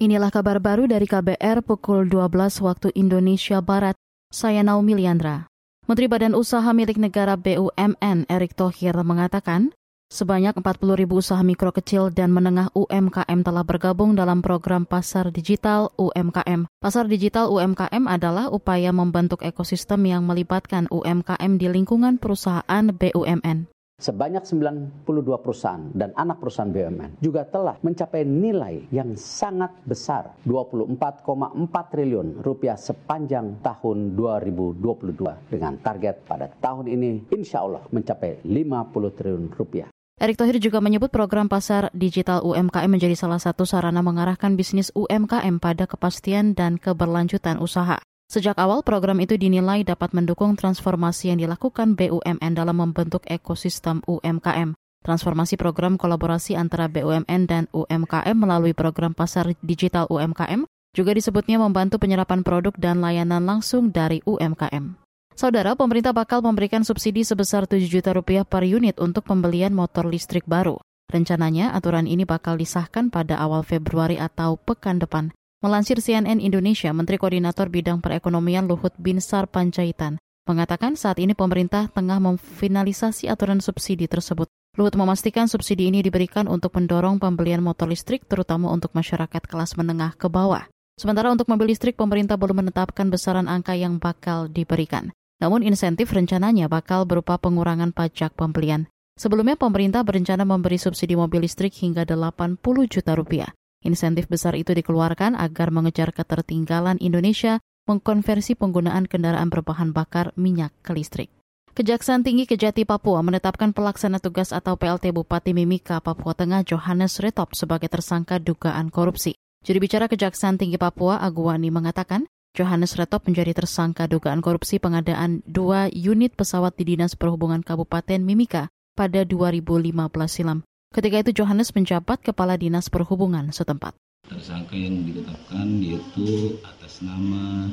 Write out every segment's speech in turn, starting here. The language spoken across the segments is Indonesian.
Inilah kabar baru dari KBR pukul 12 waktu Indonesia Barat. Saya Naomi Liandra. Menteri Badan Usaha Milik Negara BUMN Erick Thohir mengatakan, sebanyak 40 ribu usaha mikro kecil dan menengah UMKM telah bergabung dalam program Pasar Digital UMKM. Pasar Digital UMKM adalah upaya membentuk ekosistem yang melibatkan UMKM di lingkungan perusahaan BUMN sebanyak 92 perusahaan dan anak perusahaan BUMN juga telah mencapai nilai yang sangat besar 24,4 triliun rupiah sepanjang tahun 2022 dengan target pada tahun ini insya Allah mencapai 50 triliun rupiah. Erick Thohir juga menyebut program pasar digital UMKM menjadi salah satu sarana mengarahkan bisnis UMKM pada kepastian dan keberlanjutan usaha. Sejak awal, program itu dinilai dapat mendukung transformasi yang dilakukan BUMN dalam membentuk ekosistem UMKM. Transformasi program kolaborasi antara BUMN dan UMKM melalui program pasar digital UMKM juga disebutnya membantu penyerapan produk dan layanan langsung dari UMKM. Saudara, pemerintah bakal memberikan subsidi sebesar 7 juta rupiah per unit untuk pembelian motor listrik baru. Rencananya, aturan ini bakal disahkan pada awal Februari atau pekan depan. Melansir CNN Indonesia, Menteri Koordinator Bidang Perekonomian Luhut Binsar Panjaitan mengatakan saat ini pemerintah tengah memfinalisasi aturan subsidi tersebut. Luhut memastikan subsidi ini diberikan untuk mendorong pembelian motor listrik terutama untuk masyarakat kelas menengah ke bawah. Sementara untuk mobil listrik, pemerintah belum menetapkan besaran angka yang bakal diberikan. Namun insentif rencananya bakal berupa pengurangan pajak pembelian. Sebelumnya pemerintah berencana memberi subsidi mobil listrik hingga 80 juta rupiah. Insentif besar itu dikeluarkan agar mengejar ketertinggalan Indonesia mengkonversi penggunaan kendaraan berbahan bakar minyak ke listrik. Kejaksaan Tinggi Kejati Papua menetapkan pelaksana tugas atau PLT Bupati Mimika Papua Tengah Johannes Retop sebagai tersangka dugaan korupsi. Juru bicara Kejaksaan Tinggi Papua Aguani mengatakan, Johannes Retop menjadi tersangka dugaan korupsi pengadaan dua unit pesawat di Dinas Perhubungan Kabupaten Mimika pada 2015 silam. Ketika itu Johannes menjabat Kepala Dinas Perhubungan setempat. Tersangka yang ditetapkan yaitu atas nama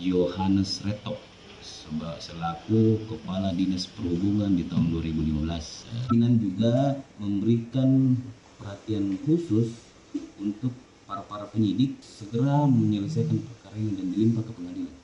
Johannes Retop selaku Kepala Dinas Perhubungan di tahun 2015. Dengan juga memberikan perhatian khusus untuk para-para penyidik segera menyelesaikan perkara ini dan dilimpah ke pengadilan.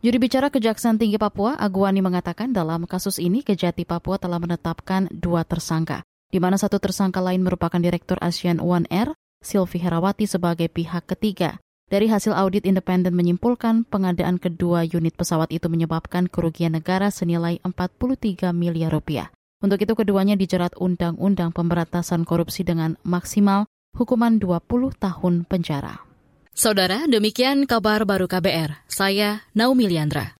Juri bicara Kejaksaan Tinggi Papua, Aguani mengatakan dalam kasus ini Kejati Papua telah menetapkan dua tersangka di mana satu tersangka lain merupakan Direktur ASEAN One Air, Sylvie Herawati sebagai pihak ketiga. Dari hasil audit independen menyimpulkan pengadaan kedua unit pesawat itu menyebabkan kerugian negara senilai 43 miliar rupiah. Untuk itu keduanya dijerat Undang-Undang Pemberantasan Korupsi dengan maksimal hukuman 20 tahun penjara. Saudara, demikian kabar baru KBR. Saya Naomi Liandra.